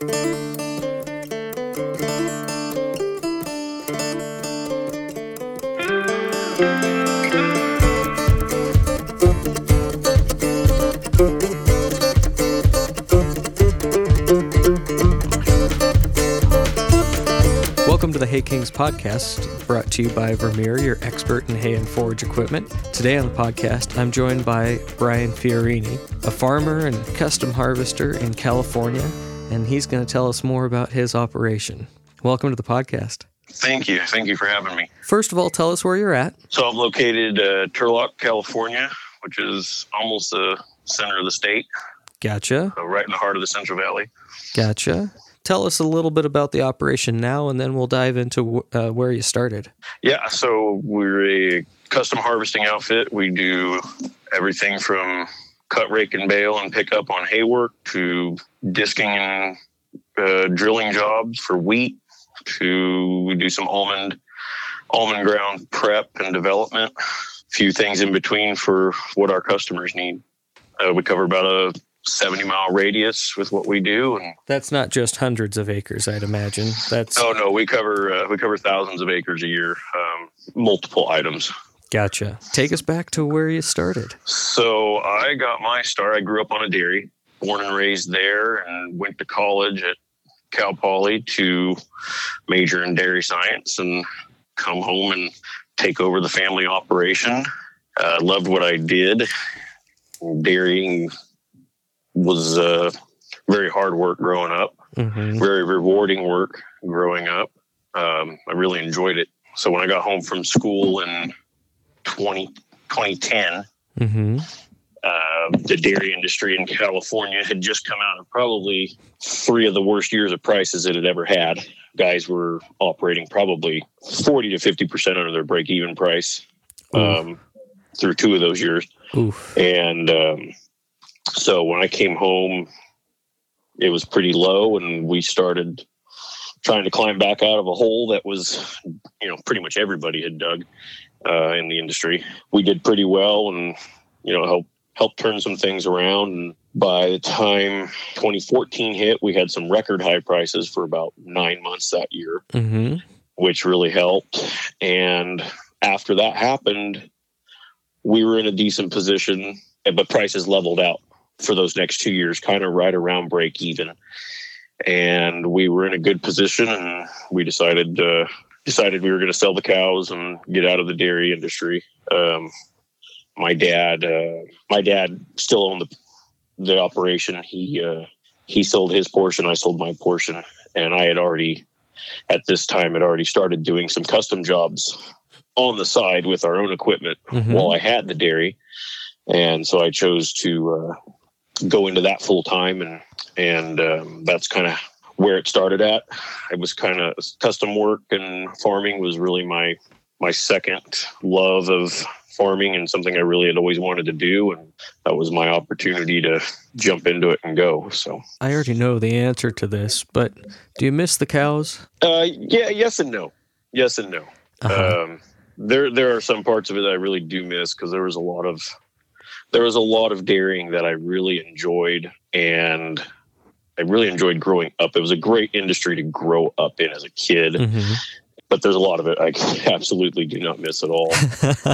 Welcome to the Hay Kings podcast, brought to you by Vermeer, your expert in hay and forage equipment. Today on the podcast, I'm joined by Brian Fiorini, a farmer and custom harvester in California, and he's going to tell us more about his operation. Welcome to the podcast. Thank you. Thank you for having me. First of all, tell us where you're at. So I'm located uh, Turlock, California, which is almost the center of the state, Gotcha. uh, right in the heart of the Central Valley. Gotcha. Tell us a little bit about the operation now, and then we'll dive into uh, where you started. Yeah, so we're a custom harvesting outfit. We do everything from cut, rake, and bale and pick up on hay work to disking and uh, drilling jobs for wheat to we do some almond almond ground prep and development. A few things in between for what our customers need. Uh, we cover about a 70 mile radius with what we do and That's not just hundreds of acres, I'd imagine. That's oh no we cover uh, we cover thousands of acres a year um, multiple items gotcha. Take us back to where you started. So I got my start. I grew up on a dairy, born and raised there, and went to college at Cal Poly to major in dairy science and come home and take over the family operation. Uh, loved what I did. Dairying was uh, very hard work growing up hmm very rewarding work growing up. Um, I really enjoyed it. So when I got home from school in 20, 2010, hmm uh, the dairy industry in California had just come out of probably three of the worst years of prices it had ever had. Guys were operating probably 40 to 50% under their break even price um, through two of those years. Oof. And um, so when I came home, it was pretty low, and we started trying to climb back out of a hole that was, you know, pretty much everybody had dug uh, in the industry. We did pretty well, and you know, helped helped turn some things around. And by the time 2014 hit, we had some record high prices for about nine months that year mm-hmm. which really helped. And after that happened, we were in a decent position, but prices leveled out for those next two years, kind of right around break even. And we were in a good position, and we decided uh, decided we were going to sell the cows and get out of the dairy industry. Um, my dad, uh, my dad still owned the the operation. He uh, he sold his portion, I sold my portion, and I had already at this time had already started doing some custom jobs on the side with our own equipment hmm while I had the dairy, and so I chose to uh, go into that full time, and and um, that's kind of where it started at. It was kind of custom work, and farming was really my my second love of farming and something I really had always wanted to do, and that was my opportunity to jump into it and go. So, I already know the answer to this, but do you miss the cows? uh, yeah, yes and no, yes and no. Uh-huh. um, there there are some parts of it that I really do miss because there was a lot of there was a lot of dairying that I really enjoyed and I really enjoyed growing up. It was a great industry to grow up in as a kid, Mhm. but there's a lot of it I absolutely do not miss at all.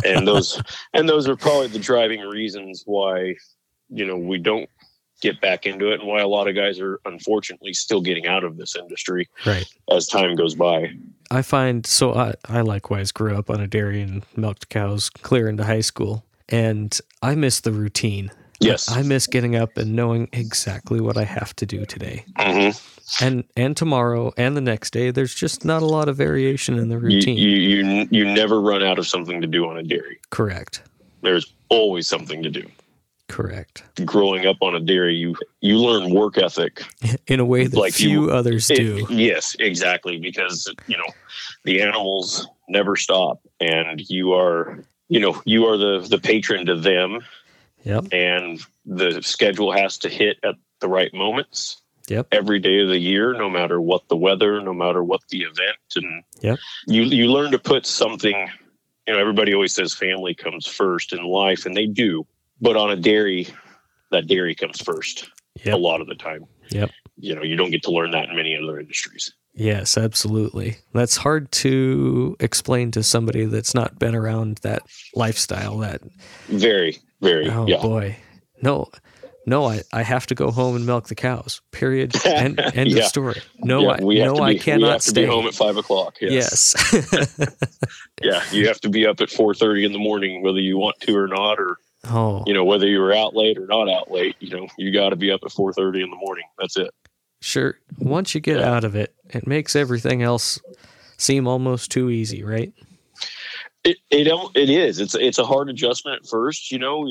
and those and those are probably the driving reasons why you know we don't get back into it and why a lot of guys are unfortunately still getting out of this industry right. as time goes by. I find so. I, I likewise grew up on a dairy and milked cows clear into high school, and I miss the routine. Yes. I miss getting up and knowing exactly what I have to do today, hmm and and tomorrow, and the next day. There's just not a lot of variation in the routine. you you you never run out of something to do on a dairy. Correct. There's always something to do. Correct. Growing up on a dairy, you you learn work ethic. In a way that Like you- few others It- do. yes, exactly, because you know the animals never stop, and you are you know you are the the patron to them, Yep. and the schedule has to hit at the right moments. Yep. Every day of the year, no matter what the weather, no matter what the event, and Yep. you you learn to put something. You know, everybody always says family comes first in life, and they do. But on a dairy, that dairy comes first Yep. a lot of the time. Yep. you know, you don't get to learn that in many other industries. Yes, absolutely. That's hard to explain to somebody that's not been around that lifestyle. That Very, very. oh yeah. boy, no, no, I, I have to go home and milk the cows. Period. End, end Yeah. of story. No, Yeah, I, we have no, to be, I we cannot have to stay. be home at five o'clock. Yes. yes. Yeah. You have to be up at four thirty in the morning, whether you want to or not, or oh, you know, whether you were out late or not out late, you know, you got to be up at 4:30 in the morning. That's it. sure. Once you get Yeah. out of it, it makes everything else seem almost too easy, right? It it it is. It's it's a hard adjustment at first. You know,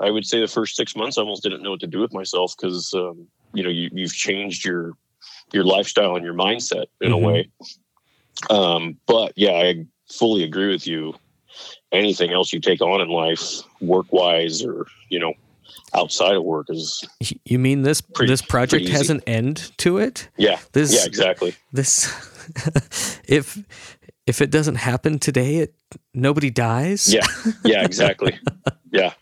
I would say the first six months I almost didn't know what to do with myself because um, you know you you've changed your your lifestyle and your mindset in Mhm. a way. Um, but yeah, I fully agree with you. Anything else you take on in life, work wise or you know, outside of work is You mean this Pretty- this project has an end to it? yeah This yeah exactly this if if it doesn't happen today, it nobody dies. Yeah. yeah exactly yeah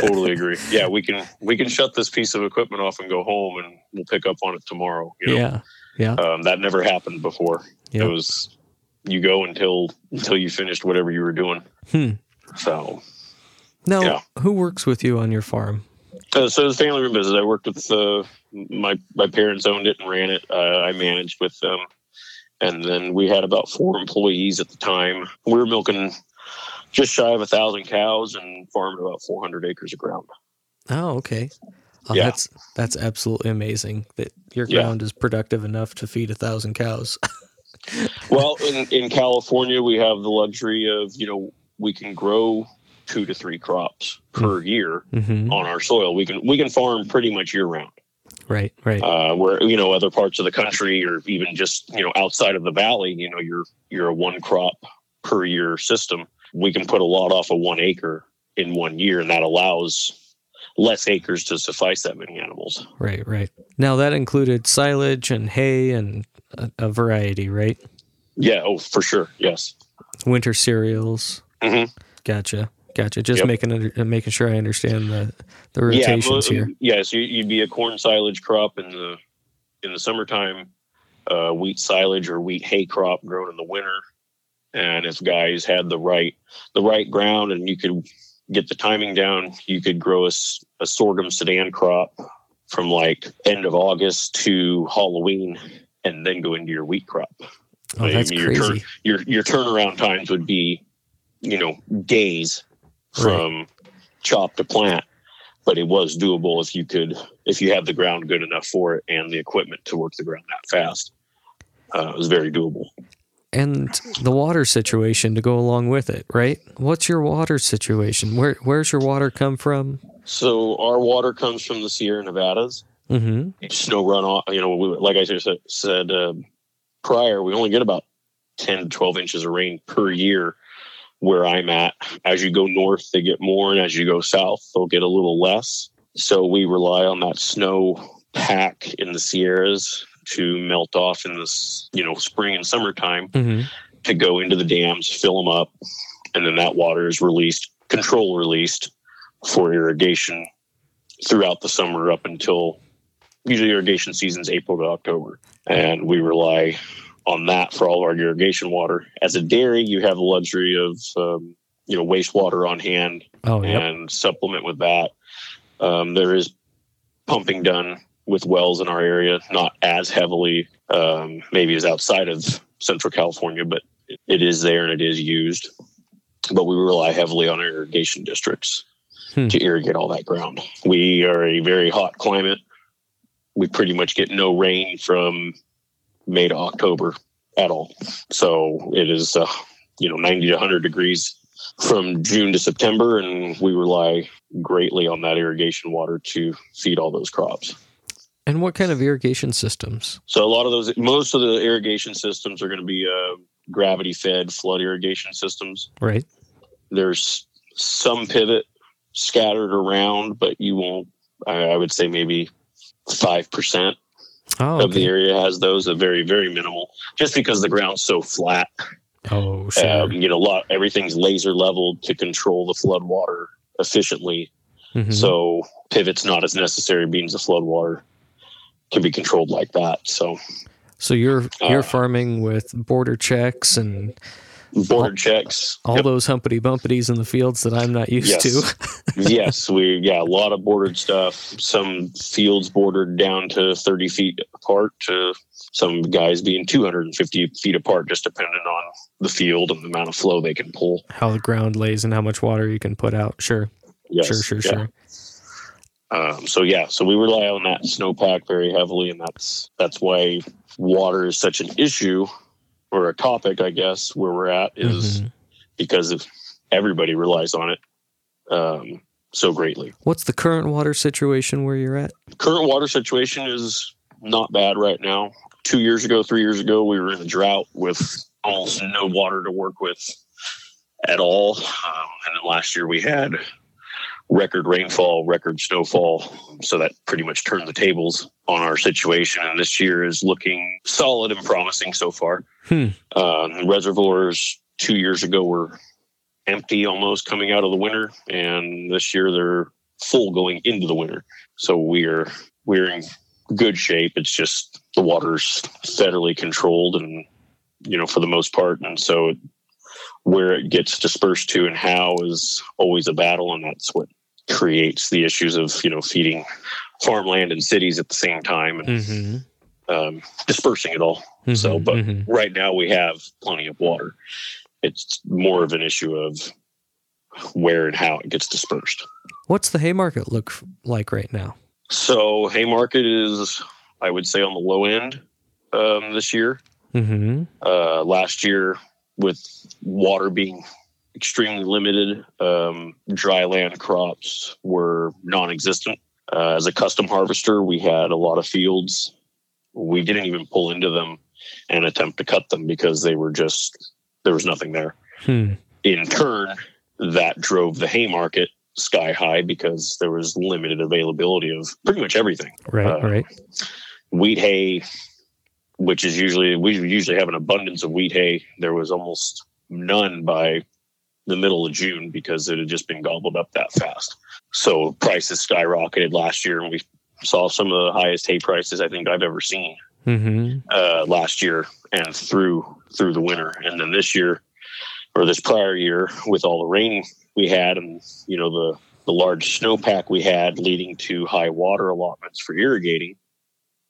totally agree yeah we can we can shut this piece of equipment off and go home and we'll pick up on it tomorrow you know yeah, yeah. um, that never happened before Yep. it was you go until until you finished whatever you were doing Hmm. so Now, yeah. who works with you on your farm? uh, so it's family run business i worked with uh, my my parents owned it and ran it uh, i managed with them and then we had about four employees at the time we were milking just shy of a thousand cows and farmed about 400 acres of ground Oh, okay. Oh, Yeah. That's that's absolutely amazing that your Yeah. ground is productive enough to feed a thousand cows. well in, in california we have the luxury of you know we can grow two to three crops per year hmm on our soil we can we can farm pretty much year round Right, right. uh, where you know other parts of the country or even just you know outside of the valley you know you're you're a one crop per year system we can put a lot off of one acre in one year and that allows less acres to suffice that many animals right, right. Now that included silage and hay and a, a variety, right? yeah oh for sure yes Winter cereals. Mhm. Gotcha, gotcha. Just Yep. making making sure I understand the the yeah, rotations well, here. yeah. So you'd be a corn silage crop in the in the summertime, uh, wheat silage or wheat hay crop grown in the winter. And if guys had the right the right ground and you could get the timing down, you could grow a sorghum sudan crop from like end of August to Halloween, and then go into your wheat crop. Oh, I that's mean, your turn- crazy. Your your turnaround times would be, you know, days from chop to plant, but it was doable if you could if you had the ground good enough for it and the equipment to work the ground that fast. Uh, it was very doable. and the water situation to go along with it, right? What's your water situation? Where where's your water come from? So our water comes from the Sierra Nevadas. Mm-hmm. Snow runoff. You know, we, like I just said, said uh, prior, we only get about ten to twelve inches of rain per year. Where I'm at, as you go north, they get more, and as you go south, they'll get a little less. So we rely on that snow pack in the Sierras to melt off in this, you know, spring and summertime Mm-hmm. to go into the dams, fill them up, and then that water is released, control released for irrigation throughout the summer up until usually irrigation season's April to October. And we rely on that for all of our irrigation water. As a dairy, you have the luxury of, um, you know, wastewater on hand Oh, yep. and supplement with that. Um, there is pumping done with wells in our area, not as heavily, um, maybe as outside of Central California, but it is there and it is used. But we rely heavily on our irrigation districts Hmm. to irrigate all that ground. We are a very hot climate. We pretty much get no rain from May to October at all. So it is, uh, you know, 90 to 100 degrees from June to September, and we rely greatly on that irrigation water to feed all those crops. And what kind of irrigation systems? So a lot of those, most of the irrigation systems are going to be uh, gravity fed flood irrigation systems. Right. There's some pivot scattered around, but you won't. I, I would say maybe five percent Oh, of the area has those. A very very minimal, just because the ground's so flat. oh, sure. Um, you know, a lot everything's laser leveled to control the flood water efficiently. Mhm. So pivot's not as necessary being the flood water. can be controlled like that. So So you're you're Uh, farming with border checks and border checks. all Yep. those humpity bumpities in the fields that I'm not used Yes. to. yes, we yeah, a lot of bordered stuff. Some fields bordered down to 30 feet apart to some guys being 250 feet apart, just depending on the field and the amount of flow they can pull. How the ground lays and how much water you can put out. Sure, Yes, sure, sure, yeah. sure. Um, so yeah, so we rely on that snowpack very heavily, and that's that's why water is such an issue or a topic, I guess, where we're at is Mhm. because of everybody relies on it um, so greatly. What's the current water situation where you're at? Current water situation is not bad right now. Two years ago, three years ago, we were in a drought with almost no water to work with at all. Um, and then last year we had record rainfall, record snowfall. So that pretty much turned the tables on our situation. And this year is looking solid and promising so far. Hmm. Uh, reservoirs two years ago were empty almost coming out of the winter. And this year they're full going into the winter. So we're we're in good shape. It's just the water's federally controlled and you know for the most part. And so where it gets dispersed to and how is always a battle and that's what creates the issues of you know feeding farmland and cities at the same time and Mm-hmm. um, dispersing it all So, but- mhm. right now we have plenty of water it's more of an issue of where and how it gets dispersed what's the hay market look like right now? so haymarket is i would say on the low end um, this year Mm-hmm. uh, last year with water being extremely limited um, dry land crops were non-existent uh, as a custom harvester we had a lot of fields we didn't even pull into them and attempt to cut them because they were just there was nothing there Hmm. in turn that drove the hay market sky high because there was limited availability of pretty much everything Right, Uh, right. wheat hay, which is usually we usually have an abundance of wheat hay. There was almost none by the middle of June because it had just been gobbled up that fast. So prices skyrocketed last year, and we saw some of the highest hay prices I think I've ever seen Mm-hmm. uh, last year and through through the winter. And then this year, or this prior year, with all the rain we had, and you know the the large snowpack we had, leading to high water allotments for irrigating,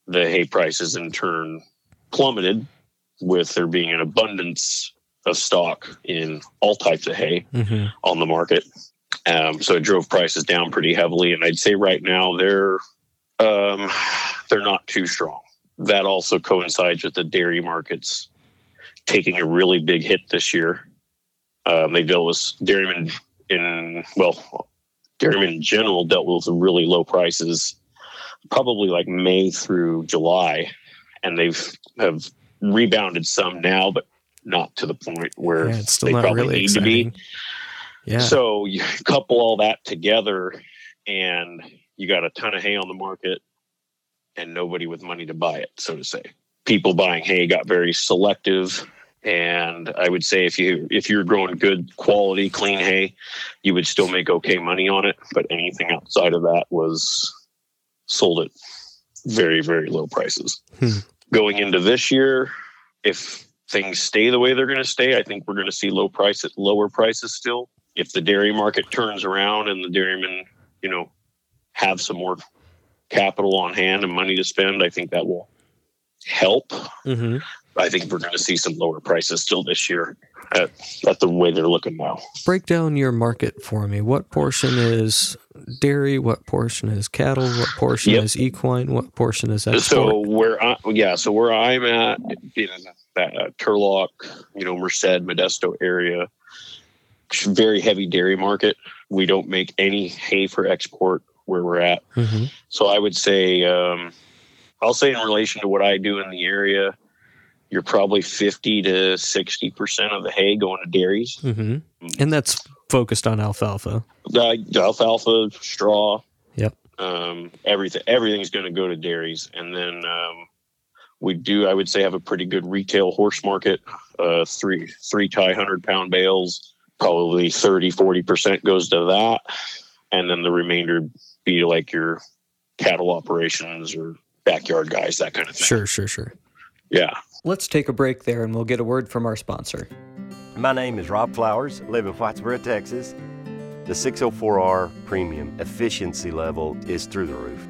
the hay prices in turn plummeted, with there being an abundance of stock in all types of hay Mm-hmm. on the market. Um, so it drove prices down pretty heavily, and I'd say right now they're um, they're not too strong. That also coincides with the dairy markets taking a really big hit this year. Um, they dealt with dairymen in well, dairymen in general dealt with really low prices, probably like May through July, and they've have rebounded some now, but not to the point where Yeah, they probably really need to be. Yeah. So you couple all that together, and you got a ton of hay on the market, and nobody with money to buy it, so to say. People buying hay got very selective, and I would say if you if you're growing good quality clean hay, you would still make okay money on it. But anything outside of that was sold at very very low prices. Hmm. Going into this year, if things stay the way they're going to stay, I think we're going to see low price at lower prices still if the dairy market turns around and the dairymen, you know, have some more capital on hand and money to spend, I think that will help. mm-hmm. I think we're going to see some lower prices still this year at, at the way they're looking now. Break down your market for me. What portion is dairy? What portion is cattle? What portion Yep. is equine? What portion is export? So where I, yeah, so where I'm at in that uh, Turlock, you know, Merced, Modesto area, very heavy dairy market. We don't make any hay for export where we're at. hmm So I would say, um, I'll say in relation to what I do in the area, you're probably 50 to 60% of the hay going to dairies. hmm And that's focused on alfalfa. Uh, alfalfa, straw. Yep. Um, everything, everything's going to go to dairies. And then, um, we do, I would say, have a pretty good retail horse market. Uh, three, three tie hundred pound bales, probably 30, 40% goes to that. And then the remainder be like your cattle operations or backyard guys, that kind of thing. Sure, sure, sure. Yeah. Let's take a break there and we'll get a word from our sponsor. My name is Rob Flowers, I live in Whitesboro, Texas. The 604R premium efficiency level is through the roof.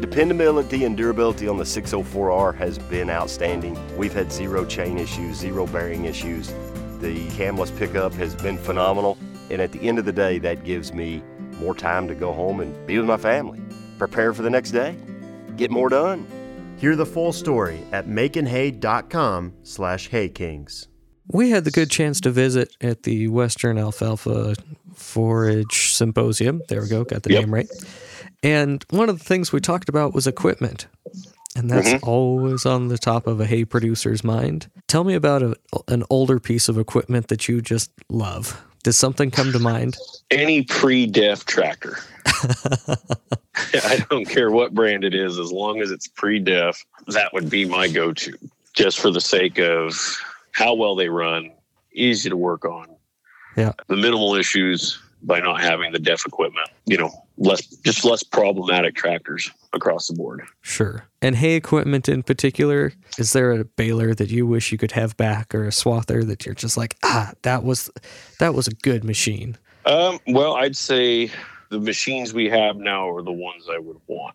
Dependability and durability on the 604R has been outstanding. We've had zero chain issues, zero bearing issues. The camless pickup has been phenomenal. And at the end of the day, that gives me more time to go home and be with my family, prepare for the next day, get more done. Hear the full story at makinhay.com slash haykings. We had the good chance to visit at the Western Alfalfa Forage Symposium. There we go, got the Yep. name right. And one of the things we talked about was equipment. And that's Mhm. always on the top of a hay producer's mind. Tell me about a, an older piece of equipment that you just love. Does something come to mind? Any pre def tractor. I don't care what brand it is, as long as it's pre def, that would be my go to, just for the sake of how well they run, easy to work on. Yeah. The minimal issues by not having the def equipment, you know, less just less problematic tractors across the board. Sure. And hay equipment in particular, is there a baler that you wish you could have back or a swather that you're just like, ah, that was that was a good machine. Um, well, I'd say the machines we have now are the ones I would want.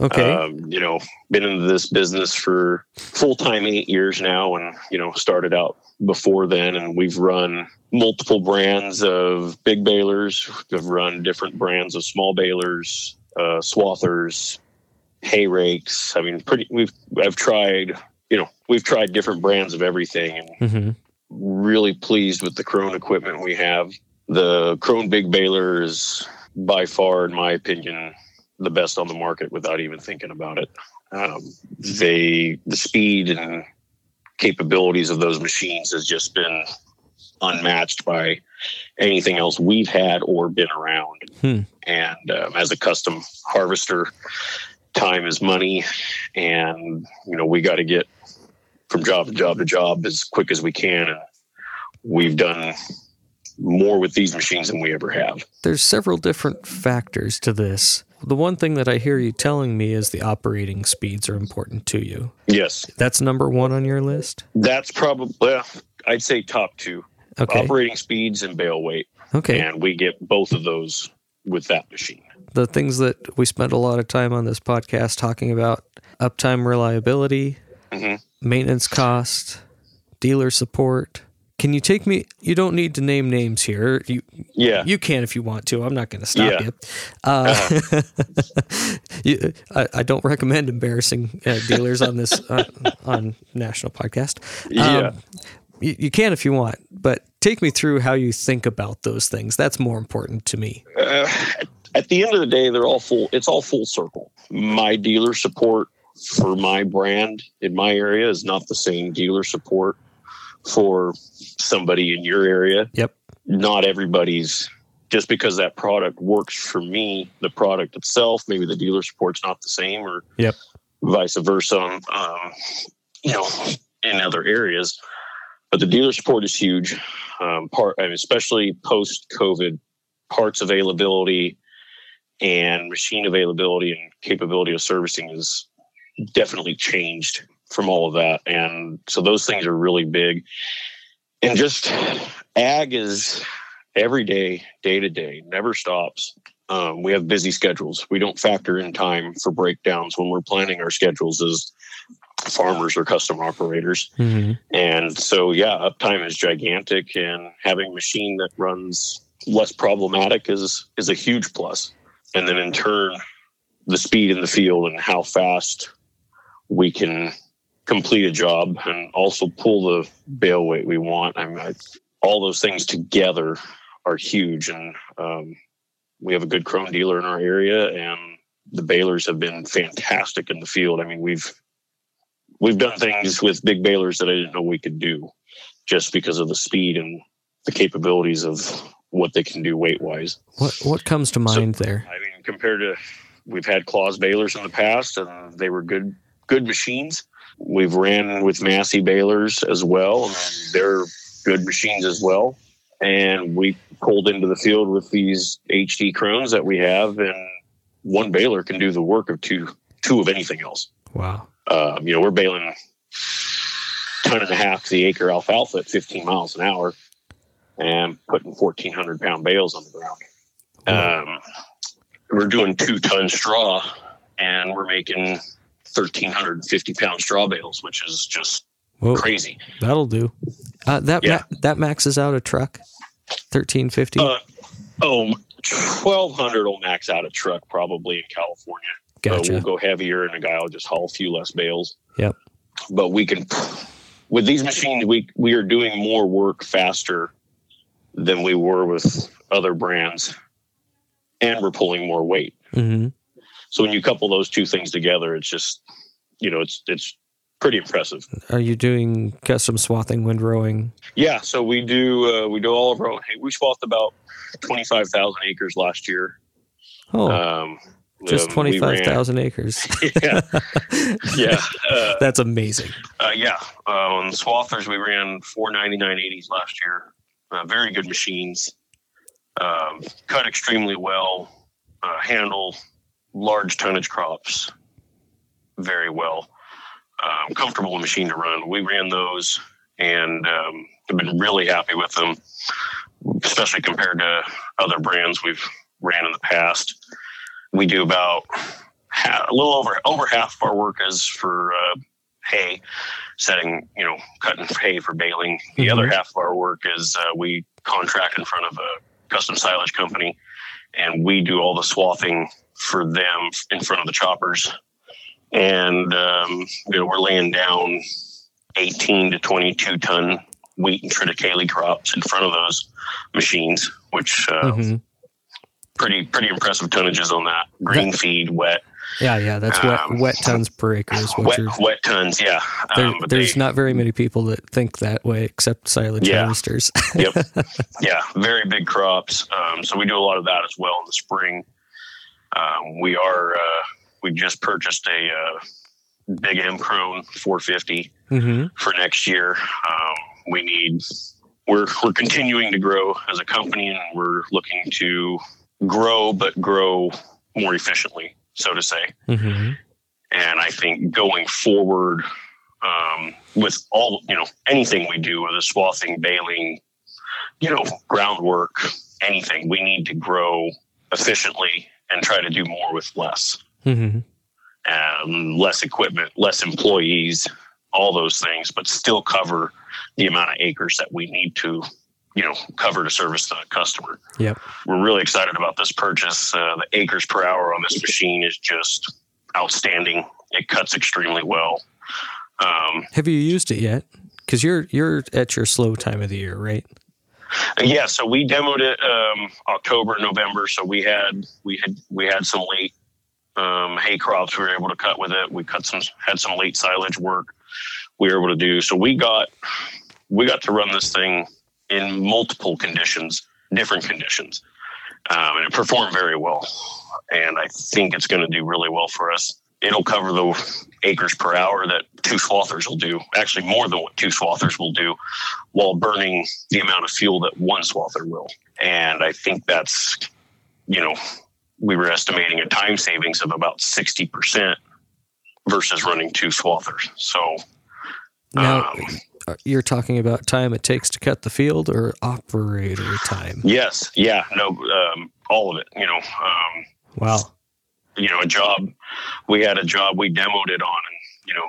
Okay. Um, you know, been in this business for full time eight years now, and you know, started out before then, and we've run multiple brands of big balers. We've run different brands of small balers, uh, swathers, hay rakes. I mean, pretty. We've I've tried. You know, we've tried different brands of everything, and hmm really pleased with the Krone equipment we have. The Krone Big Baler is by far, in my opinion, the best on the market without even thinking about it. Um, they the speed and capabilities of those machines has just been unmatched by anything else we've had or been around. Hmm. And um, as a custom harvester, time is money, and you know we got to get from job to job to job as quick as we can. And we've done more with these machines than we ever have. There's several different factors to this. The one thing that I hear you telling me is the operating speeds are important to you. Yes, That's number one on your list. that's probably, well, I'd say top two Okay. operating speeds and bale weight. Okay. And we get both of those with that machine. The things that we spend a lot of time on this podcast talking about uptime reliability, Mhm. maintenance cost, dealer support. Can you take me? You don't need to name names here. You Yeah. you can if you want to. I'm not going to stop Yeah. you. Uh, you I, I don't recommend embarrassing uh, dealers on this uh, on national podcast. Yeah. Um, you, you can if you want, but take me through how you think about those things. That's more important to me. uh, at the end of the day, they're all full. It's all full circle. My dealer support for my brand in my area is not the same dealer support for somebody in your area. Yep. Not everybody's just because that product works for me. The product itself, maybe the dealer support's not the same, or Yep. vice versa. Um, you know, in other areas, but the dealer support is huge. Um, part, I mean, especially post COVID, parts availability and machine availability and capability of servicing is definitely changed from all of that. And so those things are really big. And just ag is every day, day to day, never stops. Um, we have busy schedules. We don't factor in time for breakdowns when we're planning our schedules as farmers or custom operators. Mm-hmm. And so, yeah, uptime is gigantic, and having a machine that runs less problematic is is a huge plus. And then in turn, the speed in the field and how fast we can complete a job and also pull the bale weight we want. I mean, all those things together are huge, and um, we have a good Krone dealer in our area, and the balers have been fantastic in the field. I mean, we've we've done things with big balers that I didn't know we could do just because of the speed and the capabilities of what they can do weight wise. What what comes to mind there? I mean, compared to we've had Claas balers in the past and they were good good machines. We've ran with Massey balers as well, they're good machines as well. And we pulled into the field with these HD Krones that we have, and one baler can do the work of two two of anything else. Wow. Um, you know, we're baling ton and a half the acre alfalfa at 15 miles an hour and putting 1,400 pound bales on the ground. Um, we're doing two ton straw and we're making 1,350 pound straw bales, which is just Whoa. crazy. That'll do. Uh, that Yeah. ma- that maxes out a truck. Thirteen fifty. Uh, oh, 1,200 will max out a truck probably in California. Uh, gotcha. we'll go heavier and a guy will just haul a few less bales. Yep. But we can, with these machines, we, we are doing more work faster than we were with other brands and we're pulling more weight. hmm So when you couple those two things together, it's just, you know, it's, it's pretty impressive. Are you doing custom swathing, windrowing? Yeah. So we do, uh, we do all of our own. Hey, we swathed about 25,000 acres last year. Oh, Um, just um, twenty we five thousand acres. yeah. Yeah. Uh, That's amazing. Uh, yeah, uh, on Swathers we ran 499.80s last year. Uh, very good machines. Um, cut extremely well. Uh, handle large tonnage crops very well. Um, comfortable machine to run. We ran those and um, have been really happy with them, especially compared to other brands we've ran in the past. We do about ha- a little over over half of our work is for uh, hay, setting, you know, cutting hay for baling. The Mhm. other half of our work is uh, we contract in front of a custom silage company and we do all the swathing for them in front of the choppers. And, um, you know, we're laying down 18 to 22 ton wheat and triticale crops in front of those machines, which uh, Mhm. pretty pretty impressive tonnages on that. Green feed, wet, Yeah, yeah. That's wet Um, wet tons per acre is what wet, you're. wet tons. Yeah, There, Um, there's they- not very many people that think that way except silage Yeah. harvesters. yep. Yeah, very big crops. Um, so we do a lot of that as well in the spring. Um, we are uh, we just purchased a uh, big M Krone 450 hmm for next year. Um, we need we're we're continuing to grow as a company, and we're looking to grow, but grow more efficiently, so to say. hmm And I think going forward, um, with all you know, anything we do, whether swathing, baling, you know, groundwork, anything, we need to grow efficiently and try to do more with less, hmm um, less equipment, less employees, all those things, but still cover the amount of acres that we need to, you know, cover to service the customer. Yep. We're really excited about this purchase. Uh, the acres per hour on this machine is just outstanding. It cuts extremely well. Um, Have you used it yet? Because you're you're at your slow time of the year, right? yeah, so we demoed it um, October, November. So we had we had we had some late um, hay crops we were able to cut with it. We cut some had some late silage work we were able to do. So we got we got to run this thing in multiple conditions, different conditions, um, and it performed very well. And I think it's going to do really well for us. It'll cover the acres per hour that two swathers will do. Actually, more than what two swathers will do, while burning the amount of fuel that one swather will. And I think that's, you know, we were estimating a time savings of about sixty percent versus running two swathers. So Now um, you're talking about time it takes to cut the field or operator time. Yes, yeah, no, um, all of it. You know, um, Wow. you know, a job. We had a job we demoed it on, and you know,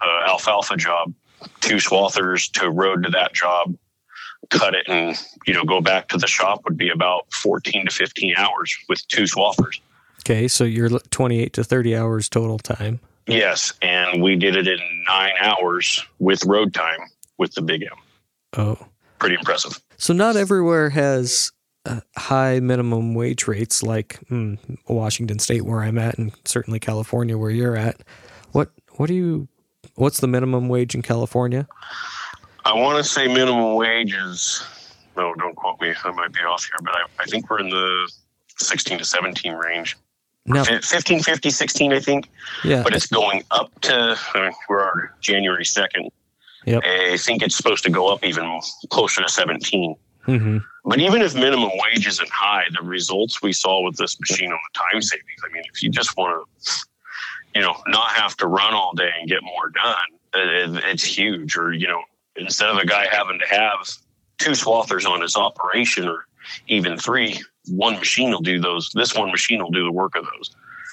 uh, alfalfa job. Two swathers to road to that job, cut it, and you know, go back to the shop would be about fourteen to fifteen hours with two swathers. Okay, so you're 28 to 30 hours total time. Yes, and we did it in nine hours with road time with the big M. Oh. Pretty impressive. So not everywhere has uh, high minimum wage rates like hmm, Washington State, where I'm at, and certainly California, where you're at. What what do you? What's the minimum wage in California? I want to say minimum wage is no, don't quote me. I might be off here, but I, I think we're in the 16 to 17 range. Now, Fif- 15, 50, 16, I think, yeah, but it's going up to uh, we're January 2nd. Yep. I think it's supposed to go up even closer to 17. hmm But even if minimum wage isn't high, the results we saw with this machine on the time savings, I mean, if you just want to, you know, not have to run all day and get more done, it, it's huge. Or, you know, instead of a guy having to have two swathers on his operation or even three, one machine will do those. This one machine will do the work of those.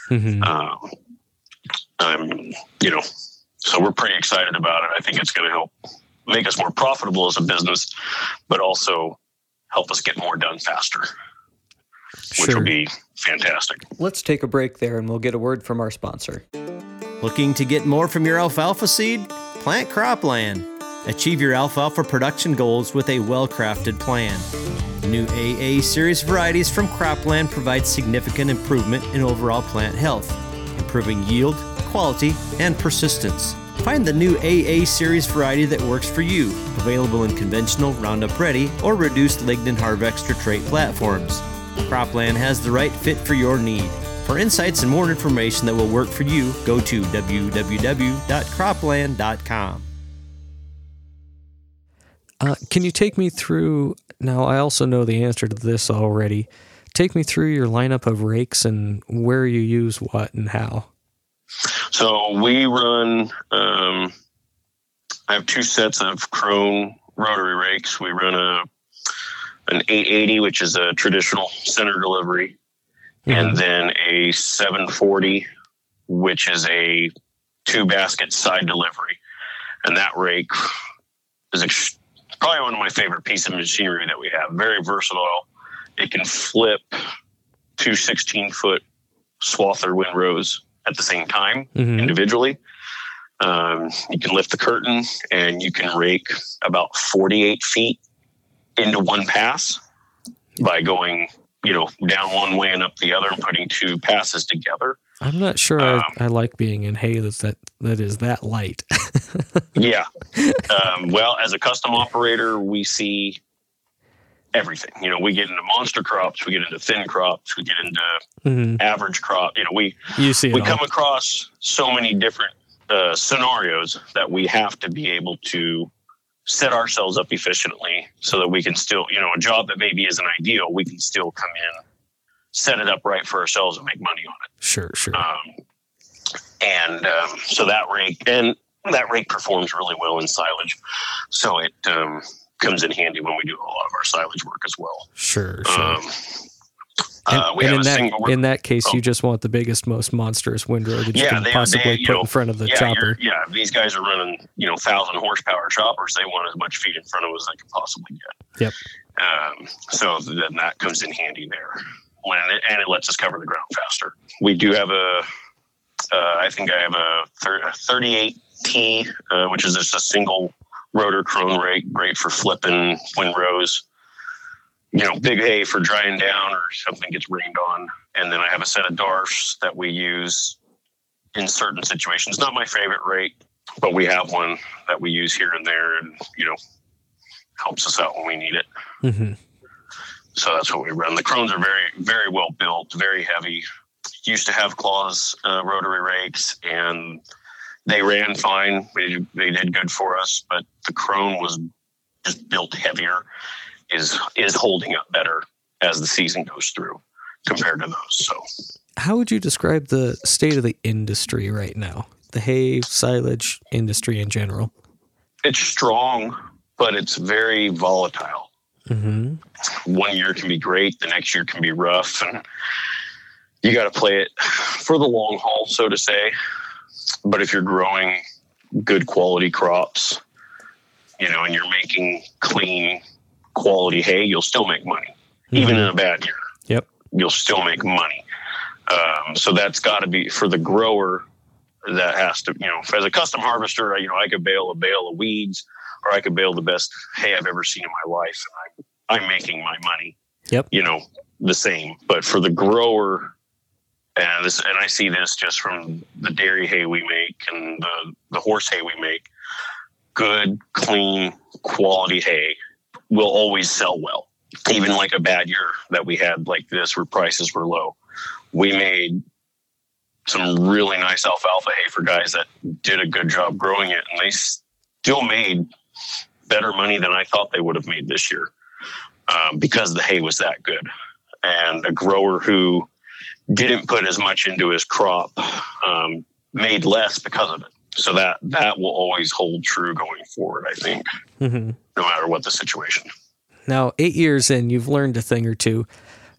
Mm-hmm. Um, um, you know, so we're pretty excited about it. I think it's going to help make us more profitable as a business, but also help us get more done faster, which sure. will be fantastic. Let's take a break there and we'll get a word from our sponsor. Looking to get more from your alfalfa seed? Plant Croplan. Achieve your alfalfa production goals with a well crafted plan. New AA series varieties from Croplan provide significant improvement in overall plant health, improving yield, quality, and persistence. Find the new AA series variety that works for you, available in conventional Roundup Ready or reduced lignin HarvXtra trait platforms. Croplan has the right fit for your need. For insights and more information that will work for you, go to www.croplan.com. Uh, can you take me through? Now, I also know the answer to this already. Take me through your lineup of rakes and where you use what and how. So we run. Um, I have two sets of Krone rotary rakes. We run a an 880, which is a traditional center delivery, mm-hmm. and then a 740, which is a two basket side delivery. And that rake is ex- probably one of my favorite pieces of machinery that we have. Very versatile. It can flip two 16 foot swather windrows at the same time mm-hmm. individually. Um, you can lift the curtain and you can rake about 48 feet into one pass by going, you know, down one way and up the other and putting two passes together. I'm not sure um, I, I, like being in hay that's that that is that light. yeah. Um, well, as a custom operator, we see everything. You know, we get into monster crops, we get into thin crops, we get into mm-hmm. average crop. You know, we you see we come across so many different uh, scenarios that we have to be able to set ourselves up efficiently so that we can still, you know, a job that maybe isn't ideal, we can still come in, set it up right for ourselves, and make money on it. Sure, sure. Um, and um, so that rake and that rake performs really well in silage. So it um, comes in handy when we do a lot of our silage work as well. Sure, sure. Uh, and, and in that in that case, oh. you just want the biggest, most monstrous windrow that you yeah, can they, possibly they, put know, in front of the yeah, chopper. Yeah, these guys are running you know thousand horsepower choppers. They want as much feed in front of them as they can possibly get. Yep. Um, so then that comes in handy there, when it, and it lets us cover the ground faster. We do have a, uh, I think I have a, 38T, uh, which is just a single rotor Krone rake, great for flipping windrows. You know, big hay for drying down or something gets rained on. And then I have a set of Darfs that we use in certain situations. Not my favorite rake, but we have one that we use here and there and, you know, helps us out when we need it. Mm-hmm. So that's what we run. The Krones are very, very well built, very heavy. Used to have Claas uh, rotary rakes and they ran fine. They, they did good for us, but the Krone was just built heavier, is is holding up better as the season goes through compared to those. So, how would you describe the state of the industry right now? The hay silage industry in general. It's strong, but it's very volatile. Mm-hmm. One year can be great, the next year can be rough, and you got to play it for the long haul, so to say. But if you're growing good quality crops, you know, and you're making clean quality hay, you'll still make money, mm-hmm. even in a bad year. Yep. You'll still make money. Um, so that's got to be for the grower. That has to, you know, as a custom harvester, you know, I could bale a bale of weeds, or I could bale the best hay I've ever seen in my life, and I'm, I'm making my money. Yep. You know, the same. But for the grower, and this, and I see this just from the dairy hay we make and the, the horse hay we make. Good, clean, quality hay will always sell well. Even like a bad year that we had like this where prices were low. We made some really nice alfalfa hay for guys that did a good job growing it and they still made better money than I thought they would have made this year um, because the hay was that good. And a grower who didn't put as much into his crop, um, made less because of it. So that that will always hold true going forward. I think, hmm no matter what the situation. Now, eight years in, you've learned a thing or two.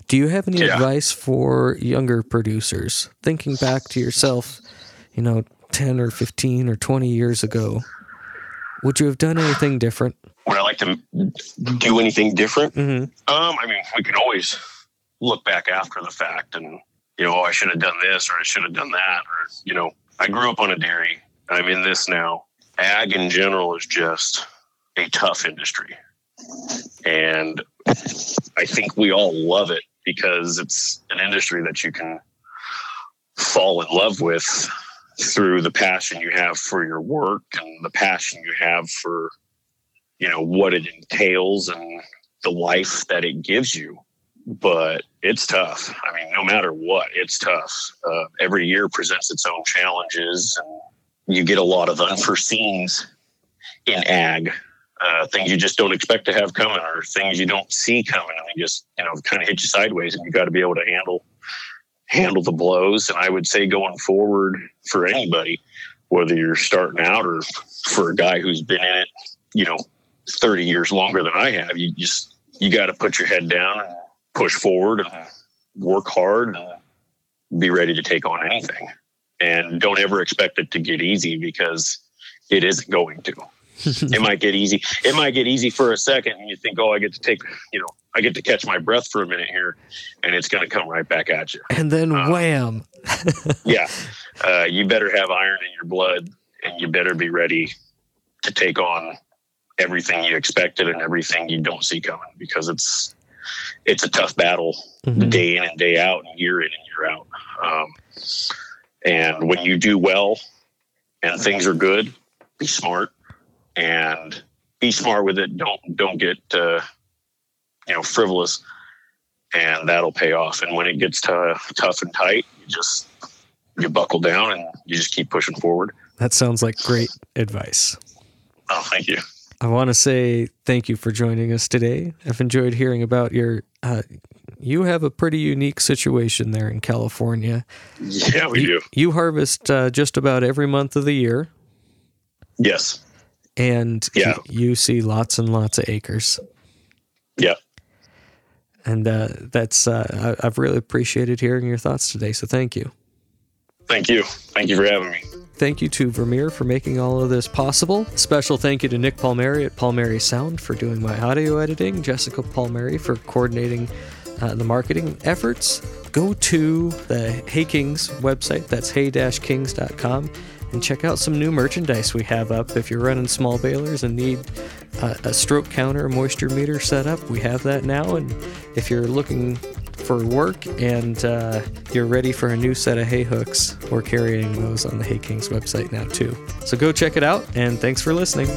Do you have any Yeah. advice for younger producers? Thinking back to yourself, you know, 10 or 15 or 20 years ago, would you have done anything different? Would I like to do anything different? hmm Um, I mean, we can always look back after the fact and, you know, oh, I should have done this or I should have done that. Or, you know, I grew up on a dairy. I'm in this now. Ag in general is just a tough industry. And I think we all love it because it's an industry that you can fall in love with through the passion you have for your work and the passion you have for, you know, what it entails and the life that it gives you. But it's tough. I mean, no matter what, it's tough. Uh, every year presents its own challenges, and you get a lot of unforeseens in ag. Uh, things you just don't expect to have coming, or things you don't see coming, and they just you know kind of hit you sideways, and you got to be able to handle handle the blows. And I would say going forward for anybody, whether you're starting out or for a guy who's been in it, you know, 30 years longer than I have, you just you got to put your head down and push forward and work hard and be ready to take on anything. And don't ever expect it to get easy because it isn't going to. It might get easy. It might get easy for a second, and you think, "Oh, I get to take, you know, I get to catch my breath for a minute here," and it's going to come right back at you. And then Uh, wham. Yeah, uh, you better have iron in your blood, and you better be ready to take on everything you expected and everything you don't see coming because it's it's a tough battle Mhm. day in and day out and year in and year out. Um, and when you do well and things are good, be smart and be smart with it. Don't don't get uh, you know frivolous, and that'll pay off. And when it gets t- tough and tight, you just you buckle down and you just keep pushing forward. That sounds like great advice. Oh, thank you. I want to say thank you for joining us today. I've enjoyed hearing about your. Uh, you have a pretty unique situation there in California. Yeah, we you, do. You harvest uh, just about every month of the year, Yes. And Yeah. you, see lots and lots of acres. Yeah. And uh, that's uh, I, I've really appreciated hearing your thoughts today. So thank you. Thank you. Thank you for having me. Thank you to Vermeer for making all of this possible. Special thank you to Nick Palmieri at Palmieri Sound for doing my audio editing, Jessica Palmieri for coordinating uh, the marketing efforts. Go to the Hay Kings website, that's hay-kings.com, and check out some new merchandise we have up. If you're running small balers and need a stroke counter, moisture meter set up, we have that now. And if you're looking for work and uh, you're ready for a new set of hay hooks, we're carrying those on the Hay Kings website now too. So go check it out, and thanks for listening.